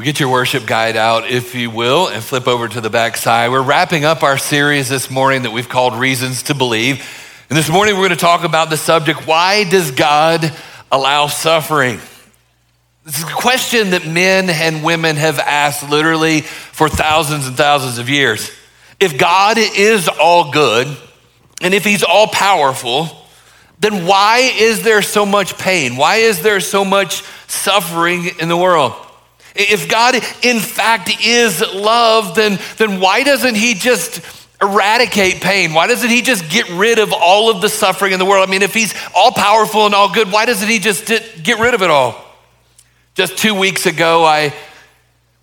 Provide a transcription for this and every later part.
We get your worship guide out, if you will, and flip over to the back side. We're wrapping up our series this morning that we've called Reasons to Believe. And this morning we're going to talk about the subject why does God allow suffering? This is a question that men and women have asked literally for thousands and thousands of years. If God is all good and if He's all powerful, then why is there so much pain? Why is there so much suffering in the world? If God, in fact, is love, then, then why doesn't He just eradicate pain? Why doesn't He just get rid of all of the suffering in the world? I mean, if He's all powerful and all good, why doesn't He just get rid of it all? Just two weeks ago, I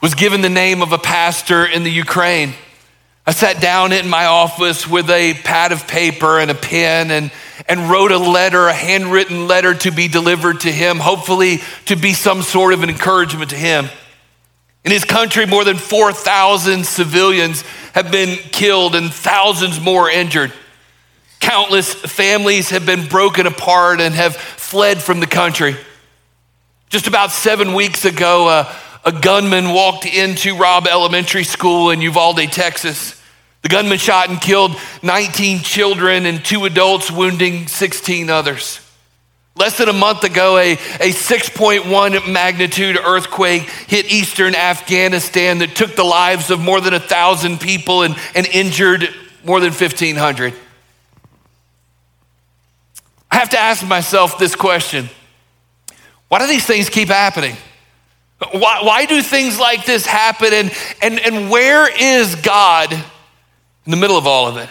was given the name of a pastor in the Ukraine. I sat down in my office with a pad of paper and a pen and, and wrote a letter, a handwritten letter to be delivered to him, hopefully to be some sort of an encouragement to him. In his country, more than 4,000 civilians have been killed and thousands more injured. Countless families have been broken apart and have fled from the country. Just about seven weeks ago, uh, a gunman walked into Robb Elementary School in Uvalde, Texas. The gunman shot and killed 19 children and two adults, wounding 16 others. Less than a month ago, a, a 6.1 magnitude earthquake hit eastern Afghanistan that took the lives of more than a thousand people and, and injured more than 1,500. I have to ask myself this question Why do these things keep happening? Why, why do things like this happen? And, and, and where is God in the middle of all of it?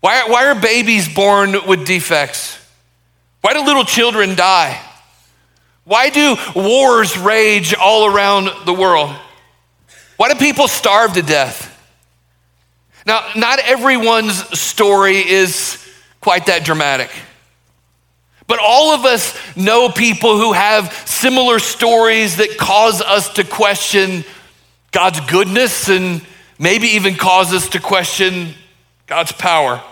Why, why are babies born with defects? Why do little children die? Why do wars rage all around the world? Why do people starve to death? Now, not everyone's story is quite that dramatic. But all of us know people who have similar stories that cause us to question God's goodness and maybe even cause us to question God's power.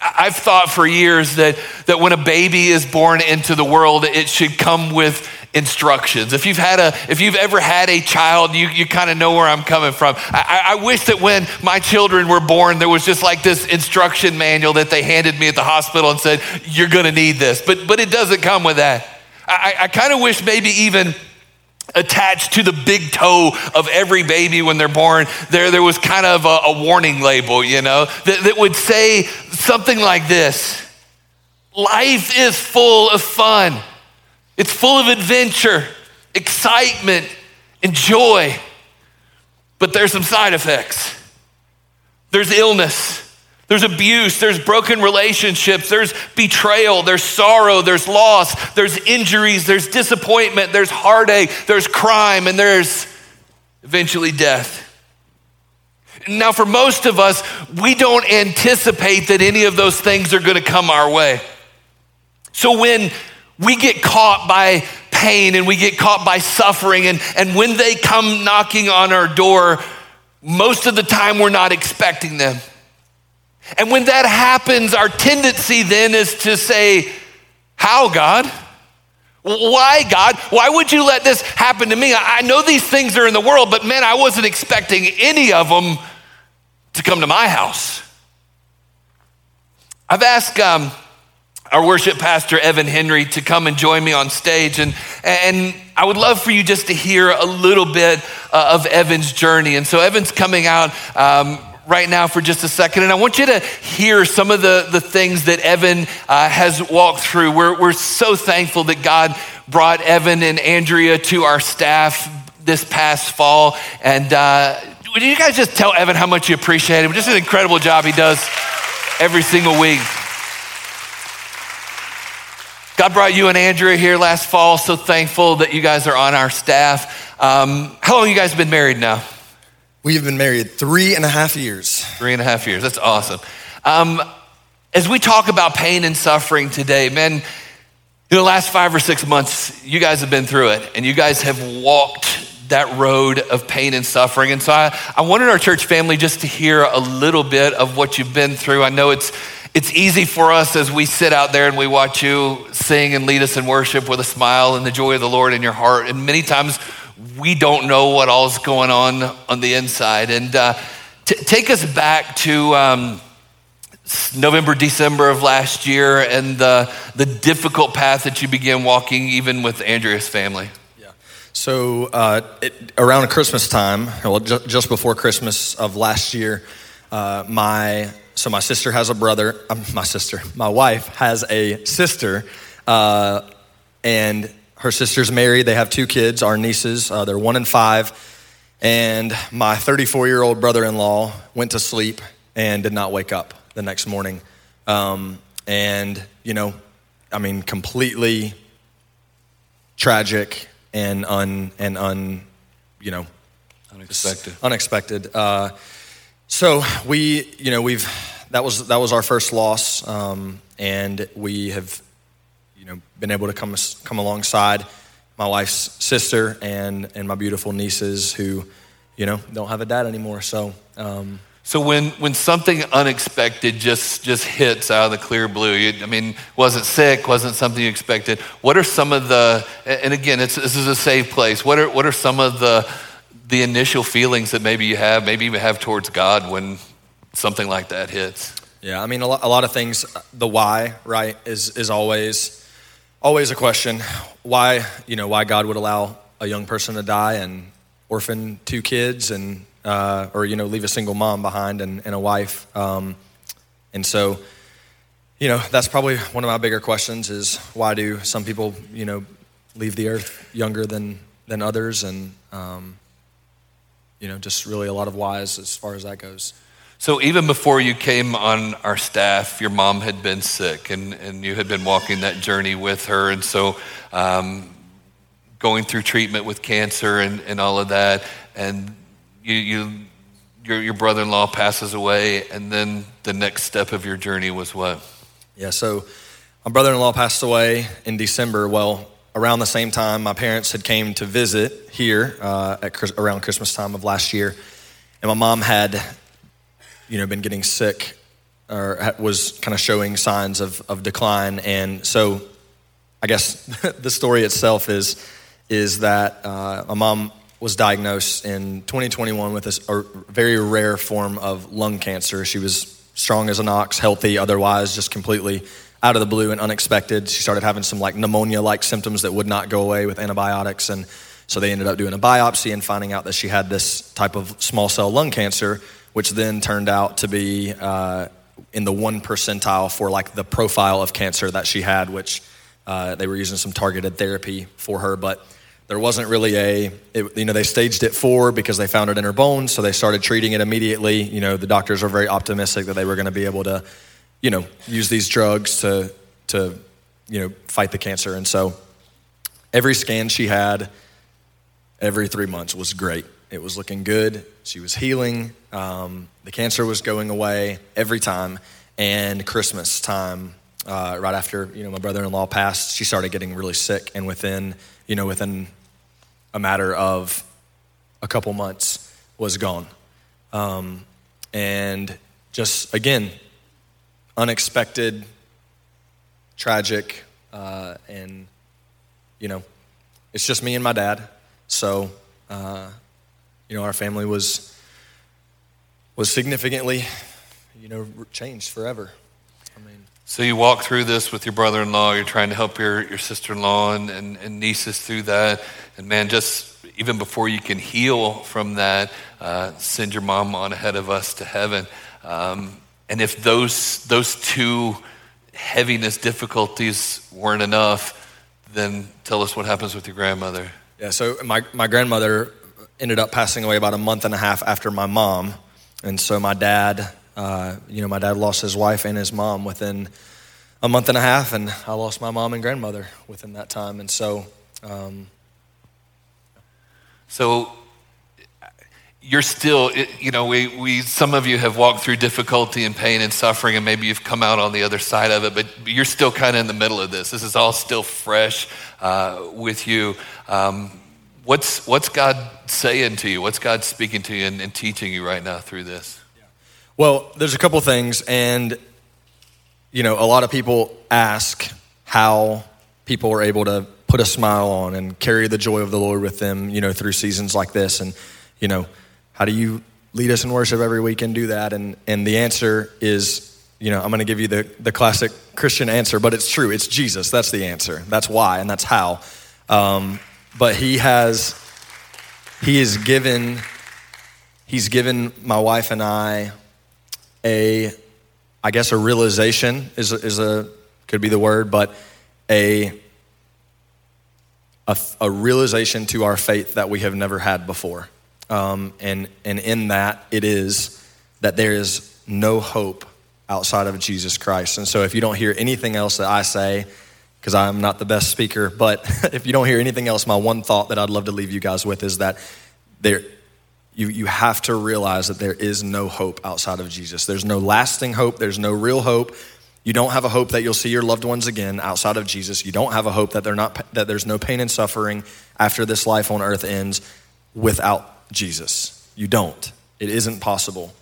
I've thought for years that, that when a baby is born into the world, it should come with instructions. If you've had a, if you've ever had a child, you, you kind of know where I'm coming from. I, I wish that when my children were born, there was just like this instruction manual that they handed me at the hospital and said, you're going to need this. But, but it doesn't come with that. I, I kind of wish maybe even attached to the big toe of every baby when they're born, there, there was kind of a, a warning label, you know, that, that would say something like this Life is full of fun, it's full of adventure, excitement, and joy, but there's some side effects. There's illness. There's abuse, there's broken relationships, there's betrayal, there's sorrow, there's loss, there's injuries, there's disappointment, there's heartache, there's crime, and there's eventually death. Now, for most of us, we don't anticipate that any of those things are going to come our way. So when we get caught by pain and we get caught by suffering, and, and when they come knocking on our door, most of the time we're not expecting them. And when that happens, our tendency then is to say, How, God? Why, God? Why would you let this happen to me? I know these things are in the world, but man, I wasn't expecting any of them to come to my house. I've asked um, our worship pastor, Evan Henry, to come and join me on stage. And, and I would love for you just to hear a little bit uh, of Evan's journey. And so, Evan's coming out. Um, right now for just a second. And I want you to hear some of the, the things that Evan uh, has walked through. We're, we're so thankful that God brought Evan and Andrea to our staff this past fall. And uh, would you guys just tell Evan how much you appreciate him? Just an incredible job he does every single week. God brought you and Andrea here last fall. So thankful that you guys are on our staff. Um, how long you guys been married now? We have been married three and a half years. Three and a half years. That's awesome. Um, as we talk about pain and suffering today, man, in the last five or six months, you guys have been through it and you guys have walked that road of pain and suffering. And so I, I wanted our church family just to hear a little bit of what you've been through. I know it's it's easy for us as we sit out there and we watch you sing and lead us in worship with a smile and the joy of the Lord in your heart. And many times we don't know what all's going on on the inside. And uh, t- take us back to um, November, December of last year and the, the difficult path that you began walking, even with Andrea's family. Yeah. So uh, it, around Christmas time, well, ju- just before Christmas of last year, uh, my so my sister has a brother. Um, my sister, my wife has a sister, uh, and her sister's married. They have two kids, our nieces. Uh, they're one and five. And my 34 year old brother in law went to sleep and did not wake up the next morning. Um, and, you know, I mean, completely tragic and un, and un, you know, unexpected. Unexpected. Uh, so we, you know, we've that was that was our first loss, um, and we have, you know, been able to come come alongside my wife's sister and and my beautiful nieces who, you know, don't have a dad anymore. So. Um, so when, when something unexpected just, just hits out of the clear blue, you, I mean, wasn't sick, wasn't something you expected. What are some of the, and again, this is a safe place. What are, what are some of the, the initial feelings that maybe you have, maybe even have towards God when something like that hits? Yeah, I mean, a lot, a lot of things, the why, right, is, is always, always a question. Why, you know, why God would allow a young person to die and orphan two kids and, uh, or, you know, leave a single mom behind and, and a wife. Um, and so, you know, that's probably one of my bigger questions is why do some people, you know, leave the earth younger than, than others? And, um, you know, just really a lot of whys as far as that goes. So even before you came on our staff, your mom had been sick, and, and you had been walking that journey with her, and so um, going through treatment with cancer and, and all of that, and you, you your, your brother-in-law passes away, and then the next step of your journey was what? Yeah, so my brother-in-law passed away in December. Well, around the same time, my parents had came to visit here uh, at around Christmas time of last year, and my mom had, you know, been getting sick or was kind of showing signs of, of decline, and so I guess the story itself is is that uh, my mom was diagnosed in 2021 with a very rare form of lung cancer. She was strong as an ox, healthy otherwise, just completely out of the blue and unexpected. She started having some like pneumonia like symptoms that would not go away with antibiotics. And so they ended up doing a biopsy and finding out that she had this type of small cell lung cancer, which then turned out to be uh, in the one percentile for like the profile of cancer that she had, which uh, they were using some targeted therapy for her. But there wasn't really a, it, you know, they staged it four because they found it in her bones. So they started treating it immediately. You know, the doctors were very optimistic that they were going to be able to you know, use these drugs to, to, you know, fight the cancer. And so every scan she had every three months was great. It was looking good. She was healing. Um, the cancer was going away every time. And Christmas time, uh, right after you know my brother-in-law passed, she started getting really sick, and within you know within a matter of a couple months was gone. Um, and just again, unexpected, tragic, uh, and you know, it's just me and my dad. So, uh, you know, our family was was significantly, you know, changed forever. I mean, so you walk through this with your brother-in-law. You're trying to help your, your sister-in-law and, and, and nieces through that. And man, just even before you can heal from that, uh, send your mom on ahead of us to heaven. Um, and if those, those two heaviness difficulties weren't enough, then tell us what happens with your grandmother. Yeah, so my, my grandmother ended up passing away about a month and a half after my mom. And so my dad, uh, you know, my dad lost his wife and his mom within a month and a half, and I lost my mom and grandmother within that time. And so, um, so you're still, you know, we, we, some of you have walked through difficulty and pain and suffering, and maybe you've come out on the other side of it, but you're still kind of in the middle of this. This is all still fresh uh, with you. Um, what's, what's God saying to you? What's God speaking to you and, and teaching you right now through this? Well, there's a couple things, and, you know, a lot of people ask how people are able to put a smile on and carry the joy of the Lord with them, you know, through seasons like this. And, you know, how do you lead us in worship every week and do that? And, and the answer is, you know, I'm going to give you the, the classic Christian answer, but it's true. It's Jesus. That's the answer. That's why, and that's how. Um, but he has, he has given, he's given my wife and I a, I guess a realization is, is a, could be the word, but a, a, a realization to our faith that we have never had before. Um, and, and in that, it is that there is no hope outside of Jesus Christ. And so if you don't hear anything else that I say, because I'm not the best speaker, but if you don't hear anything else, my one thought that I'd love to leave you guys with is that there, you, you have to realize that there is no hope outside of Jesus. There's no lasting hope, there's no real hope. You don't have a hope that you'll see your loved ones again outside of Jesus. You don't have a hope that, they're not, that there's no pain and suffering after this life on earth ends without Jesus. You don't. It isn't possible.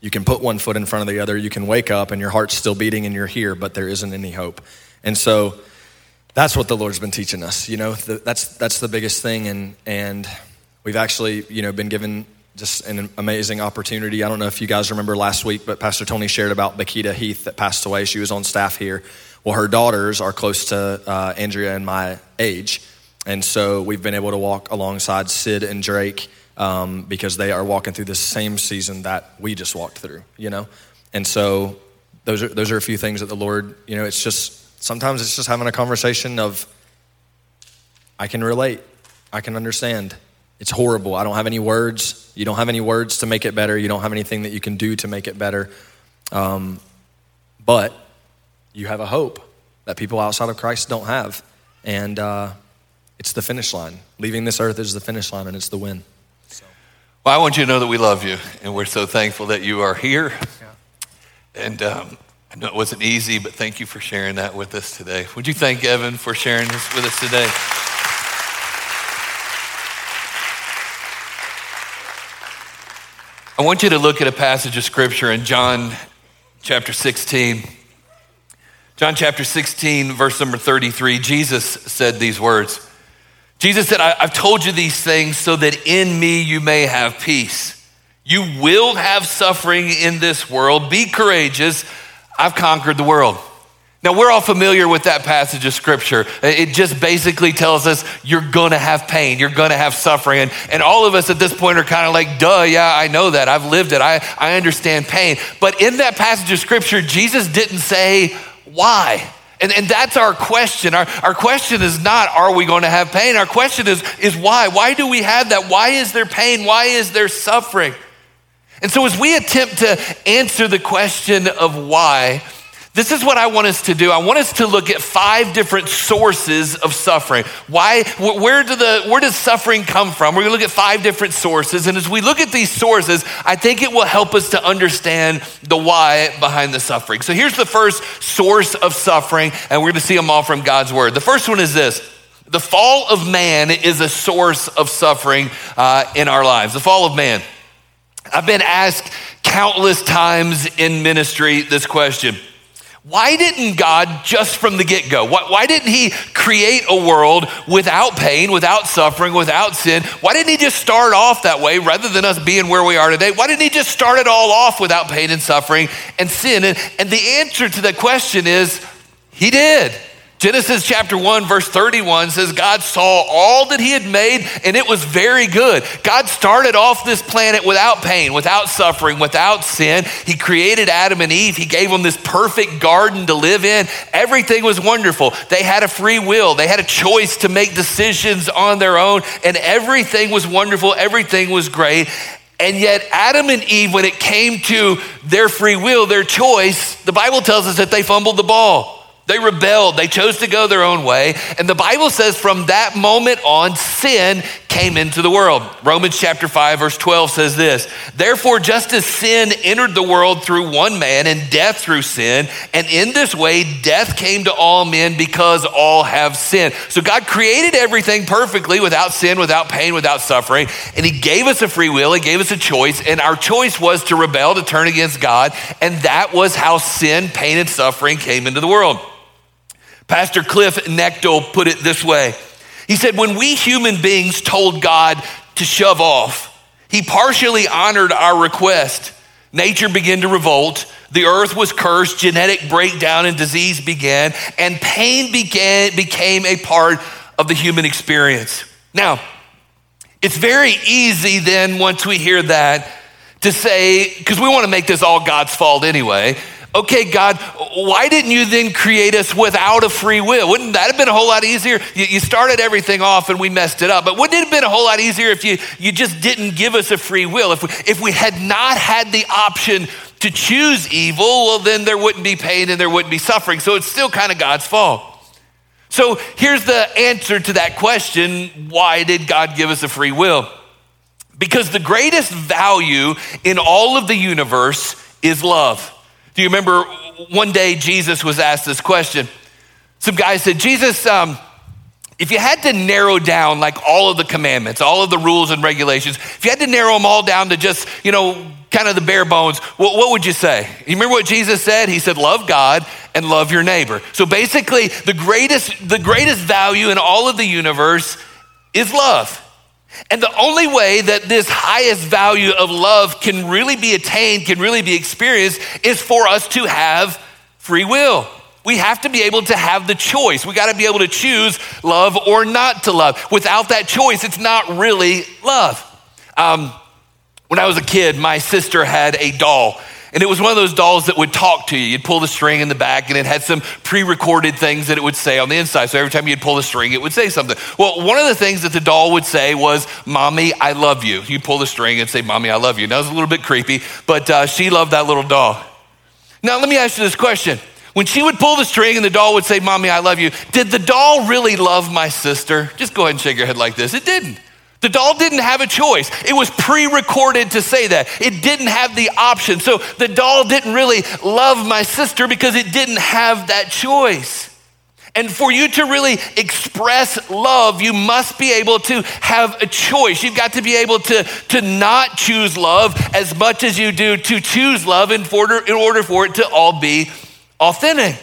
You can put one foot in front of the other. You can wake up and your heart's still beating and you're here, but there isn't any hope. And so that's what the Lord's been teaching us. You know, the, that's, that's the biggest thing. And, and we've actually, you know, been given just an amazing opportunity. I don't know if you guys remember last week, but Pastor Tony shared about Bakita Heath that passed away. She was on staff here. Well, her daughters are close to uh, Andrea and my age. And so we've been able to walk alongside Sid and Drake um, because they are walking through the same season that we just walked through, you know? And so those are, those are a few things that the Lord, you know, it's just, sometimes it's just having a conversation of, I can relate, I can understand. It's horrible. I don't have any words. You don't have any words to make it better. You don't have anything that you can do to make it better. Um, but you have a hope that people outside of Christ don't have. And uh, it's the finish line. Leaving this earth is the finish line, and it's the win. Well, I want you to know that we love you, and we're so thankful that you are here. Yeah. And um, I know it wasn't easy, but thank you for sharing that with us today. Would you thank Evan for sharing this with us today? I want you to look at a passage of scripture in John chapter 16. John chapter 16, verse number 33, Jesus said these words. Jesus said, I've told you these things so that in me you may have peace. You will have suffering in this world. Be courageous. I've conquered the world. Now, we're all familiar with that passage of scripture. It just basically tells us you're gonna have pain, you're gonna have suffering. And, and all of us at this point are kind of like, duh, yeah, I know that. I've lived it, I, I understand pain. But in that passage of scripture, Jesus didn't say why. And, and that's our question. Our, our question is not, are we going to have pain? Our question is, is why? Why do we have that? Why is there pain? Why is there suffering? And so, as we attempt to answer the question of why, this is what I want us to do. I want us to look at five different sources of suffering. Why, where, do the, where does suffering come from? We're gonna look at five different sources. And as we look at these sources, I think it will help us to understand the why behind the suffering. So here's the first source of suffering, and we're gonna see them all from God's word. The first one is this the fall of man is a source of suffering uh, in our lives. The fall of man. I've been asked countless times in ministry this question why didn't God, just from the get go, why, why, didn't He create a world without pain, without suffering, without sin? Why didn't He just start off that way rather than us being where we are today? Why didn't He just start it all off without pain and suffering and sin? And, and the answer to that question is He did. Genesis chapter 1, verse 31 says, God saw all that he had made and it was very good. God started off this planet without pain, without suffering, without sin. He created Adam and Eve. He gave them this perfect garden to live in. Everything was wonderful. They had a free will, they had a choice to make decisions on their own, and everything was wonderful. Everything was great. And yet, Adam and Eve, when it came to their free will, their choice, the Bible tells us that they fumbled the ball. They rebelled. They chose to go their own way. And the Bible says from that moment on, sin came into the world. Romans chapter 5, verse 12 says this Therefore, just as sin entered the world through one man and death through sin, and in this way death came to all men because all have sinned. So God created everything perfectly without sin, without pain, without suffering, and He gave us a free will, He gave us a choice, and our choice was to rebel, to turn against God, and that was how sin, pain, and suffering came into the world. Pastor Cliffe Knechtle put it this way. He said, When we human beings told God to shove off, he partially honored our request. Nature began to revolt, the earth was cursed, genetic breakdown and disease began, and pain began, became a part of the human experience. Now, it's very easy then, once we hear that, to say, because we want to make this all God's fault anyway, okay, God, why didn't you then create us without a free will? Wouldn't that have been a whole lot easier? You, started everything off and we messed it up. But wouldn't it have been a whole lot easier if you, you just didn't give us a free will? If we, if we had not had the option to choose evil, well, then there wouldn't be pain and there wouldn't be suffering. So it's still kind of God's fault. So here's the answer to that question why did God give us a free will? Because the greatest value in all of the universe is love. Do you remember one day Jesus was asked this question? Some guy said, Jesus, um, if you had to narrow down like all of the commandments, all of the rules and regulations, if you had to narrow them all down to just, you know, kind of the bare bones, what, what, would you say? You remember what Jesus said? He said, love God and love your neighbor. So basically, the greatest, the greatest value in all of the universe is love. And the only way that this highest value of love can really be attained, can really be experienced, is for us to have free will. We have to be able to have the choice. We got to be able to choose love or not to love. Without that choice, it's not really love. Um, when I was a kid, my sister had a doll and it was one of those dolls that would talk to you. You'd pull the string in the back, and it had some pre recorded things that it would say on the inside. So every time you'd pull the string, it would say something. Well, one of the things that the doll would say was, Mommy, I love you. You'd pull the string and say, Mommy, I love you. Now, it was a little bit creepy, but uh, she loved that little doll. Now, let me ask you this question. When she would pull the string and the doll would say, Mommy, I love you, did the doll really love my sister? Just go ahead and shake your head like this. It didn't. The doll didn't have a choice. It was pre recorded to say that. It didn't have the option. So the doll didn't really love my sister because it didn't have that choice. And for you to really express love, you must be able to have a choice. You've got to be able to, to not choose love as much as you do to choose love in order, in order for it to all be authentic.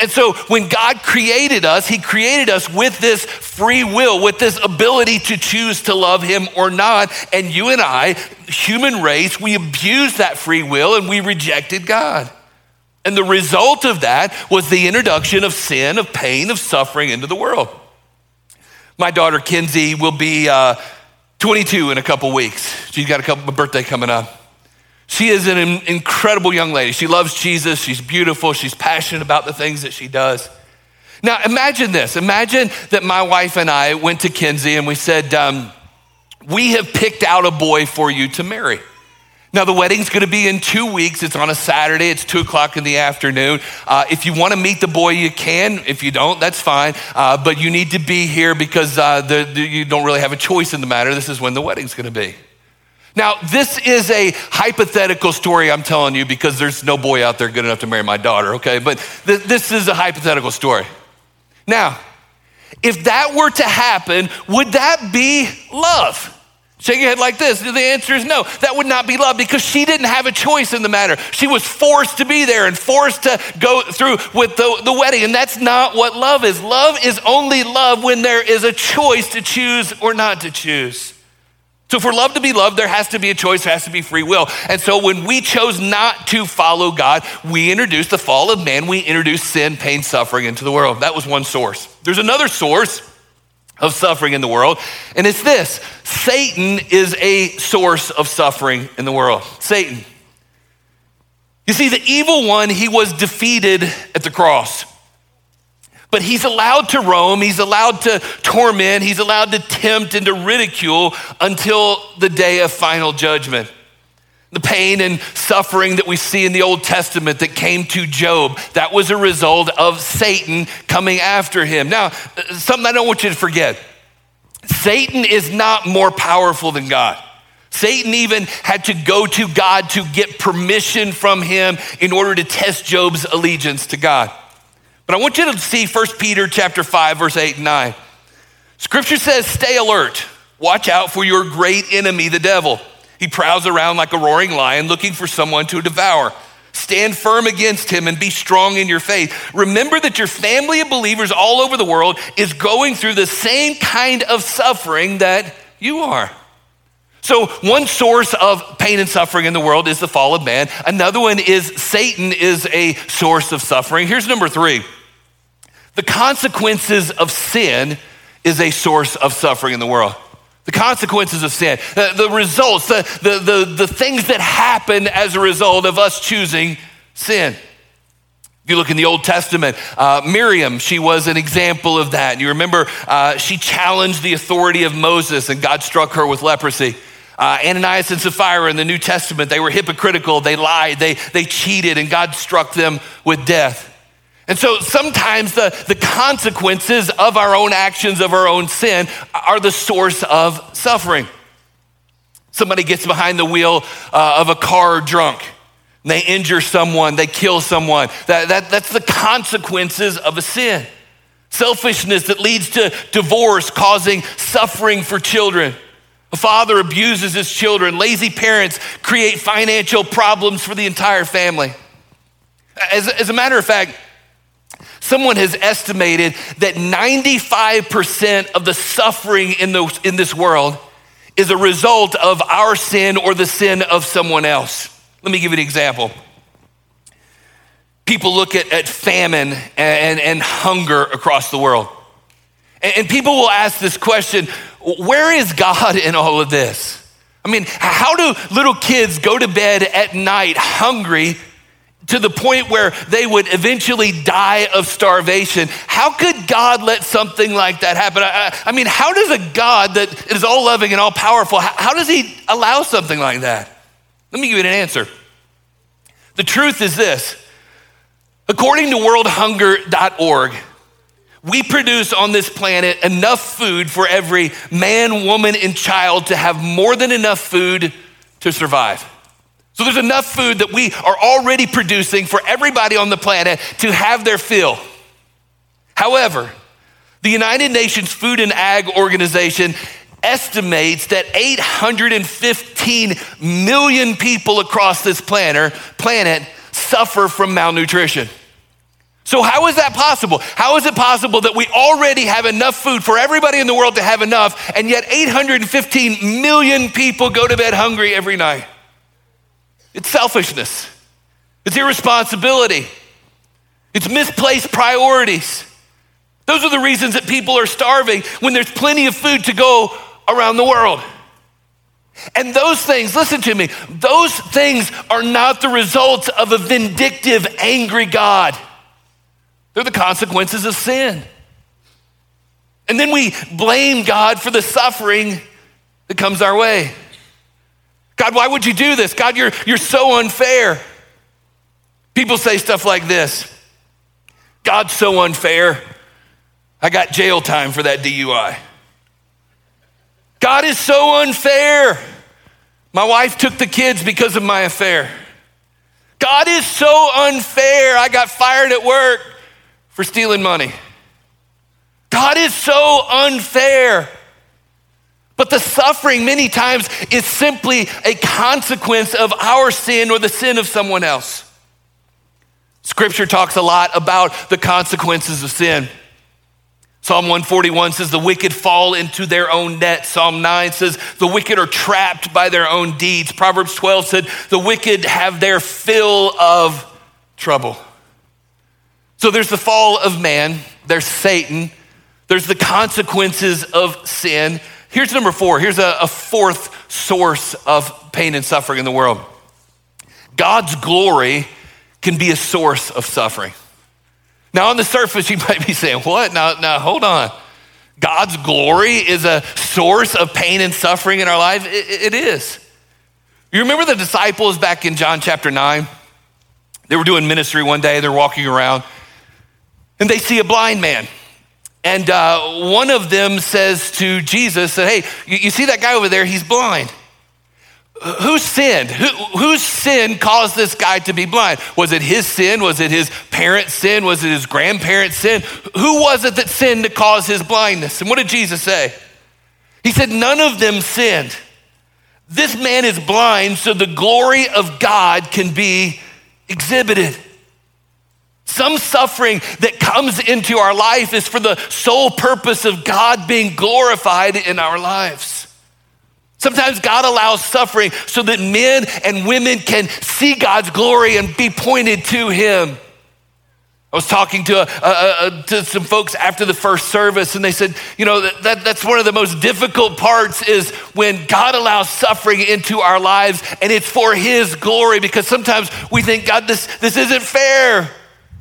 And so when God created us, He created us with this free will, with this ability to choose to love Him or not. And you and I, human race, we abused that free will and we rejected God. And the result of that was the introduction of sin, of pain, of suffering into the world. My daughter Kinsey will be uh, 22 in a couple weeks. She's got a couple, a birthday coming up. She is an incredible young lady. She loves Jesus. She's beautiful. She's passionate about the things that she does. Now, imagine this. Imagine that my wife and I went to Kinsey and we said, um, We have picked out a boy for you to marry. Now, the wedding's gonna be in two weeks. It's on a Saturday, it's two o'clock in the afternoon. Uh, if you wanna meet the boy, you can. If you don't, that's fine. Uh, but you need to be here because uh, the, the, you don't really have a choice in the matter. This is when the wedding's gonna be. Now, this is a hypothetical story I'm telling you because there's no boy out there good enough to marry my daughter, okay? But th- this is a hypothetical story. Now, if that were to happen, would that be love? Shake your head like this. The answer is no. That would not be love because she didn't have a choice in the matter. She was forced to be there and forced to go through with the, the wedding. And that's not what love is. Love is only love when there is a choice to choose or not to choose. So, for love to be loved, there has to be a choice, there has to be free will. And so, when we chose not to follow God, we introduced the fall of man, we introduced sin, pain, suffering into the world. That was one source. There's another source of suffering in the world, and it's this Satan is a source of suffering in the world. Satan. You see, the evil one, he was defeated at the cross. But he's allowed to roam, he's allowed to torment, he's allowed to tempt and to ridicule until the day of final judgment. The pain and suffering that we see in the Old Testament that came to Job, that was a result of Satan coming after him. Now, uh, something I don't want you to forget Satan is not more powerful than God. Satan even had to go to God to get permission from him in order to test Job's allegiance to God. But I want you to see 1 Peter chapter 5 verse 8 and 9. Scripture says, "Stay alert. Watch out for your great enemy the devil. He prowls around like a roaring lion looking for someone to devour." Stand firm against him and be strong in your faith. Remember that your family of believers all over the world is going through the same kind of suffering that you are. So, one source of pain and suffering in the world is the fall of man. Another one is Satan is a source of suffering. Here's number three the consequences of sin is a source of suffering in the world. The consequences of sin, the, the results, the, the, the, the things that happen as a result of us choosing sin. If you look in the Old Testament, uh, Miriam, she was an example of that. And you remember uh, she challenged the authority of Moses and God struck her with leprosy. Uh, Ananias and Sapphira in the New Testament, they were hypocritical, they lied, they, they cheated, and God struck them with death. And so sometimes the, the consequences of our own actions, of our own sin, are the source of suffering. Somebody gets behind the wheel uh, of a car drunk. They injure someone, they kill someone. That, that, that's the consequences of a sin. Selfishness that leads to divorce, causing suffering for children. A father abuses his children. Lazy parents create financial problems for the entire family. As, as a matter of fact, Someone has estimated that 95% of the suffering in, the, in this world is a result of our sin or the sin of someone else. Let me give you an example. People look at, at famine and, and hunger across the world. And, and people will ask this question where is God in all of this? I mean, how do little kids go to bed at night hungry to the point where they would eventually die of starvation. How could God let something like that happen? I, I mean, how does a God that is all loving and all powerful, how, how does he allow something like that? Let me give you an answer. The truth is this according to worldhunger.org, we produce on this planet enough food for every man, woman, and child to have more than enough food to survive. So there's enough food that we are already producing for everybody on the planet to have their fill. However, the United Nations Food and Ag Organization estimates that 815 million people across this planet, planet suffer from malnutrition. So, how is that possible? How is it possible that we already have enough food for everybody in the world to have enough, and yet 815 million people go to bed hungry every night? It's selfishness, it's irresponsibility, it's misplaced priorities. Those are the reasons that people are starving when there's plenty of food to go around the world. And those things, listen to me, those things are not the results of a vindictive, angry God. They're the consequences of sin. And then we blame God for the suffering that comes our way. God, why would you do this? God, you're, you're so unfair. People say stuff like this God's so unfair. I got jail time for that DUI. God is so unfair. My wife took the kids because of my affair. God is so unfair. I got fired at work for stealing money. God is so unfair. But the suffering, many times, is simply a consequence of our sin or the sin of someone else. Scripture talks a lot about the consequences of sin. Psalm 141 says, The wicked fall into their own net. Psalm 9 says, The wicked are trapped by their own deeds. Proverbs 12 said, The wicked have their fill of trouble. So there's the fall of man, there's Satan, there's the consequences of sin, Here's number four. Here's a, a fourth source of pain and suffering in the world God's glory can be a source of suffering. Now, on the surface, you might be saying, What? Now, now hold on. God's glory is a source of pain and suffering in our life? it, it is. You remember the disciples back in John chapter 9? They were doing ministry one day, they're walking around, and they see a blind man. And uh, one of them says to Jesus, Hey, you, you see that guy over there? He's blind. Who sinned? Who, whose sin caused this guy to be blind? Was it his sin? Was it his parents' sin? Was it his grandparents' sin? Who was it that sinned to cause his blindness? And what did Jesus say? He said, None of them sinned. This man is blind so the glory of God can be exhibited. Some suffering that comes into our life is for the sole purpose of God being glorified in our lives. Sometimes God allows suffering so that men and women can see God's glory and be pointed to Him. I was talking to, a, a, a, to some folks after the first service, and they said, you know, that, that, that's one of the most difficult parts is when God allows suffering into our lives, and it's for His glory, because sometimes we think, God, this, this isn't fair,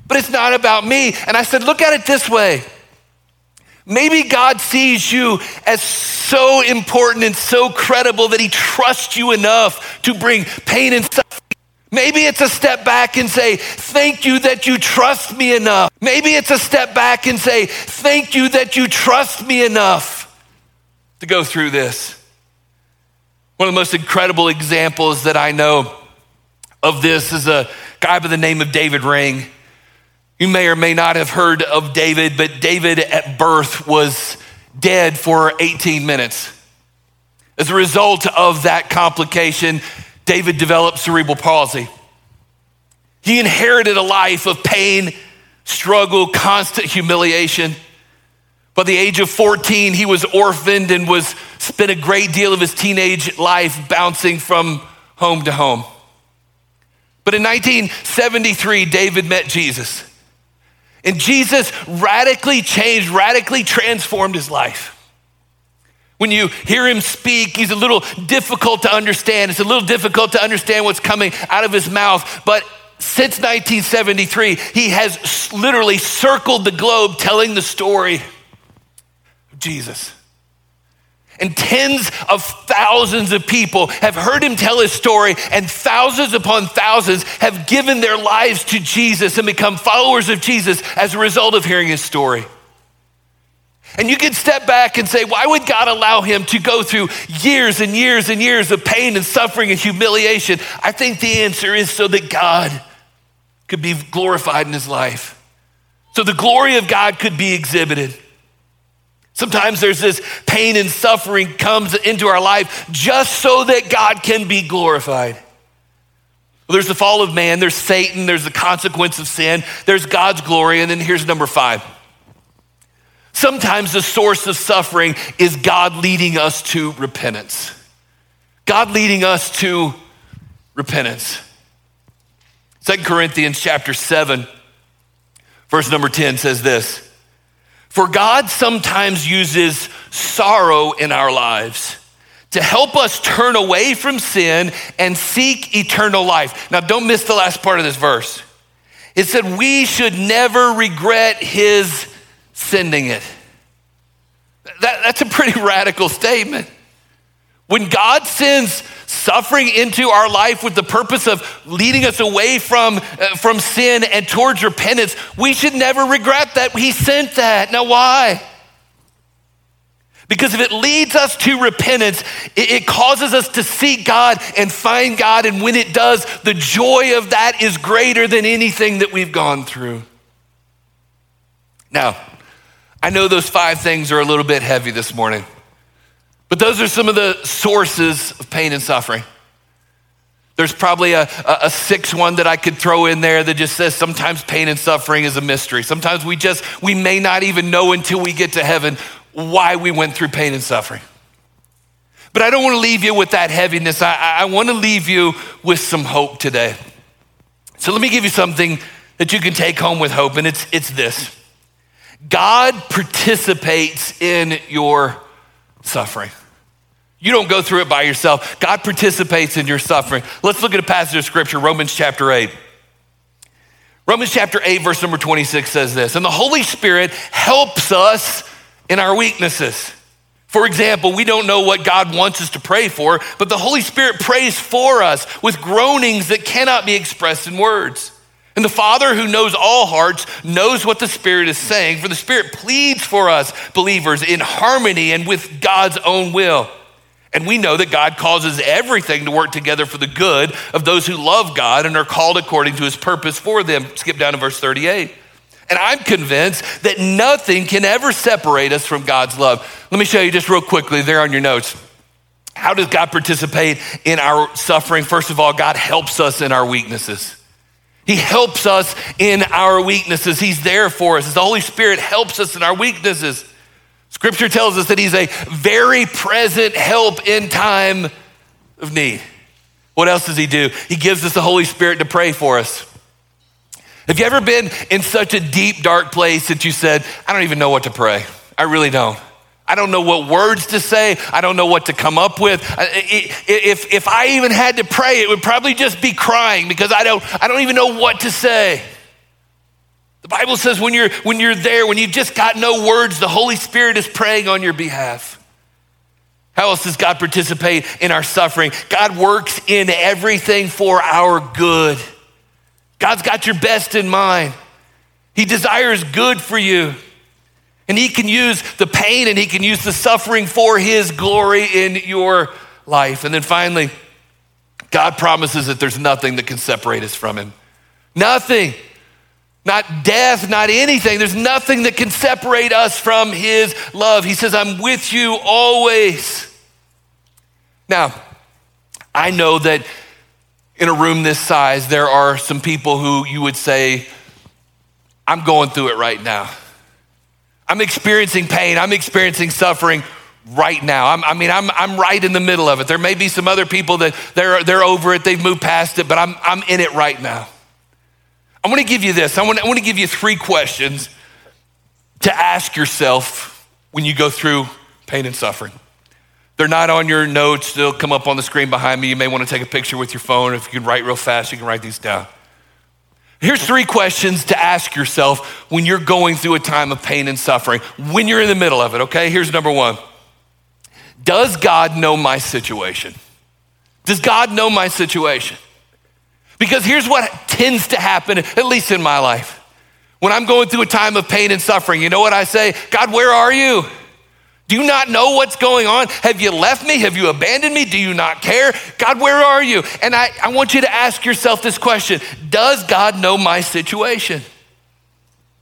but it's not about me. And I said, look at it this way Maybe God sees you as so important and so credible that he trusts you enough to bring pain and suffering. Maybe it's a step back and say, Thank you that you trust me enough. Maybe it's a step back and say, Thank you that you trust me enough to go through this. One of the most incredible examples that I know of this is a guy by the name of David Ring. You may or may not have heard of David, but David at birth was dead for 18 minutes. As a result of that complication, David developed cerebral palsy. He inherited a life of pain, struggle, constant humiliation. By the age of 14, he was orphaned and was spent a great deal of his teenage life bouncing from home to home. But in 1973, David met Jesus. And Jesus radically changed, radically transformed his life. When you hear him speak, he's a little difficult to understand. It's a little difficult to understand what's coming out of his mouth. But since 1973, he has literally circled the globe telling the story of Jesus. And tens of thousands of people have heard him tell his story, and thousands upon thousands have given their lives to Jesus and become followers of Jesus as a result of hearing his story. And you can step back and say, why would God allow him to go through years and years and years of pain and suffering and humiliation? I think the answer is so that God could be glorified in his life, so the glory of God could be exhibited. Sometimes there's this pain and suffering comes into our life just so that God can be glorified. There's the fall of man, there's Satan, there's the consequence of sin, there's God's glory, and then here's number five. Sometimes the source of suffering is God leading us to repentance. God leading us to repentance. Second Corinthians chapter 7, verse number 10 says this. For God sometimes uses sorrow in our lives to help us turn away from sin and seek eternal life. Now, don't miss the last part of this verse. It said, We should never regret his sending it. That, that's a pretty radical statement. When God sends suffering into our life with the purpose of leading us away from, uh, from sin and towards repentance, we should never regret that He sent that. Now, why? Because if it leads us to repentance, it, it causes us to seek God and find God. And when it does, the joy of that is greater than anything that we've gone through. Now, I know those five things are a little bit heavy this morning. But those are some of the sources of pain and suffering. There's probably a, a, a sixth one that I could throw in there that just says sometimes pain and suffering is a mystery. Sometimes we just, we may not even know until we get to heaven why we went through pain and suffering. But I don't want to leave you with that heaviness. I, I want to leave you with some hope today. So let me give you something that you can take home with hope, and it's, it's this God participates in your suffering. You don't go through it by yourself. God participates in your suffering. Let's look at a passage of scripture, Romans chapter 8. Romans chapter 8, verse number 26 says this And the Holy Spirit helps us in our weaknesses. For example, we don't know what God wants us to pray for, but the Holy Spirit prays for us with groanings that cannot be expressed in words. And the Father who knows all hearts knows what the Spirit is saying, for the Spirit pleads for us, believers, in harmony and with God's own will. And we know that God causes everything to work together for the good of those who love God and are called according to his purpose for them. Skip down to verse 38. And I'm convinced that nothing can ever separate us from God's love. Let me show you just real quickly there on your notes. How does God participate in our suffering? First of all, God helps us in our weaknesses. He helps us in our weaknesses. He's there for us. The Holy Spirit helps us in our weaknesses. Scripture tells us that He's a very present help in time of need. What else does He do? He gives us the Holy Spirit to pray for us. Have you ever been in such a deep, dark place that you said, I don't even know what to pray? I really don't. I don't know what words to say. I don't know what to come up with. If, if I even had to pray, it would probably just be crying because I don't, I don't even know what to say. The Bible says when you're, when you're there, when you've just got no words, the Holy Spirit is praying on your behalf. How else does God participate in our suffering? God works in everything for our good. God's got your best in mind. He desires good for you. And He can use the pain and He can use the suffering for His glory in your life. And then finally, God promises that there's nothing that can separate us from Him. Nothing. Not death, not anything. There's nothing that can separate us from His love. He says, I'm with you always. Now, I know that in a room this size, there are some people who you would say, I'm going through it right now. I'm experiencing pain, I'm experiencing suffering right now. I'm, i mean, I'm, I'm right in the middle of it. There may be some other people that they're, they're over it, they've moved past it, but I'm, I'm in it right now. I want to give you this. I want, I want to give you three questions to ask yourself when you go through pain and suffering. They're not on your notes, they'll come up on the screen behind me. You may want to take a picture with your phone. If you can write real fast, you can write these down. Here's three questions to ask yourself when you're going through a time of pain and suffering, when you're in the middle of it, okay? Here's number one Does God know my situation? Does God know my situation? Because here's what tends to happen, at least in my life. When I'm going through a time of pain and suffering, you know what I say? God, where are you? Do you not know what's going on? Have you left me? Have you abandoned me? Do you not care? God, where are you? And I, I want you to ask yourself this question Does God know my situation?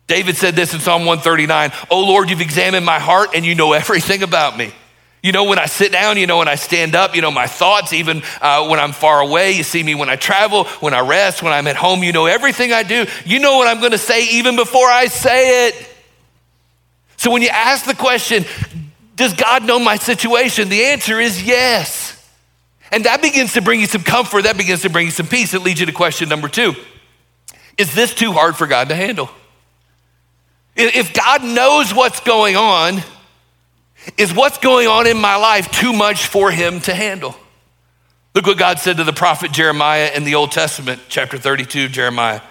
David said this in Psalm 139 Oh Lord, you've examined my heart and you know everything about me. You know when I sit down, you know when I stand up, you know my thoughts, even uh, when I'm far away. You see me when I travel, when I rest, when I'm at home. You know everything I do. You know what I'm going to say even before I say it. So when you ask the question, does God know my situation? The answer is yes. And that begins to bring you some comfort. That begins to bring you some peace. It leads you to question number two Is this too hard for God to handle? If God knows what's going on, is what's going on in my life too much for him to handle? Look what God said to the prophet Jeremiah in the Old Testament, chapter 32, Jeremiah.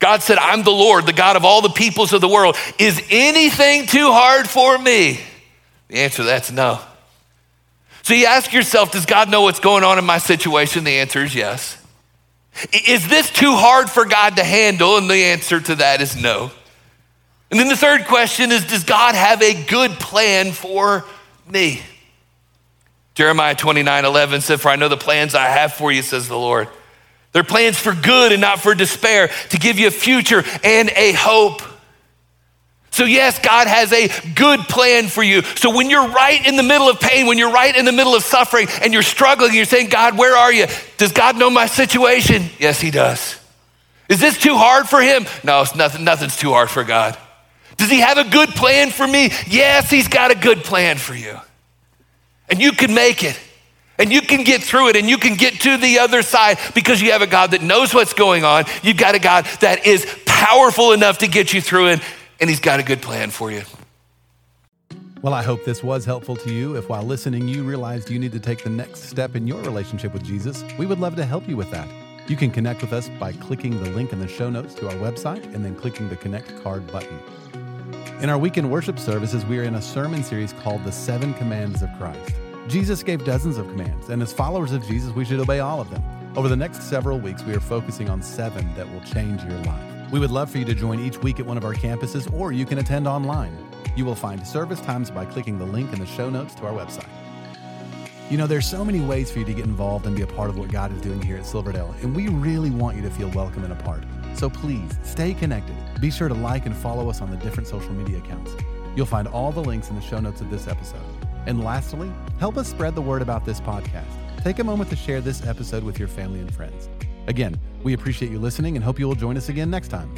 God said, I'm the Lord, the God of all the peoples of the world. Is anything too hard for me? The answer to that's no. So you ask yourself, does God know what's going on in my situation? The answer is yes. Is this too hard for God to handle? And the answer to that is no. And then the third question is, does God have a good plan for me? Jeremiah 29 11 said, For I know the plans I have for you, says the Lord. They're plans for good and not for despair, to give you a future and a hope. So, yes, God has a good plan for you. So, when you're right in the middle of pain, when you're right in the middle of suffering, and you're struggling, you're saying, God, where are you? Does God know my situation? Yes, He does. Is this too hard for Him? No, it's nothing, nothing's too hard for God. Does He have a good plan for me? Yes, He's got a good plan for you. And you can make it. And you can get through it and you can get to the other side because you have a God that knows what's going on. You've got a God that is powerful enough to get you through it and He's got a good plan for you. Well, I hope this was helpful to you. If while listening you realized you need to take the next step in your relationship with Jesus, we would love to help you with that. You can connect with us by clicking the link in the show notes to our website and then clicking the Connect card button. In our weekend worship services, we are in a sermon series called The Seven Commands of Christ. Jesus gave dozens of commands, and as followers of Jesus, we should obey all of them. Over the next several weeks, we are focusing on seven that will change your life. We would love for you to join each week at one of our campuses, or you can attend online. You will find service times by clicking the link in the show notes to our website. You know, there's so many ways for you to get involved and be a part of what God is doing here at Silverdale, and we really want you to feel welcome and a part. So please stay connected. Be sure to like and follow us on the different social media accounts. You'll find all the links in the show notes of this episode. And lastly, help us spread the word about this podcast. Take a moment to share this episode with your family and friends. Again, we appreciate you listening and hope you will join us again next time.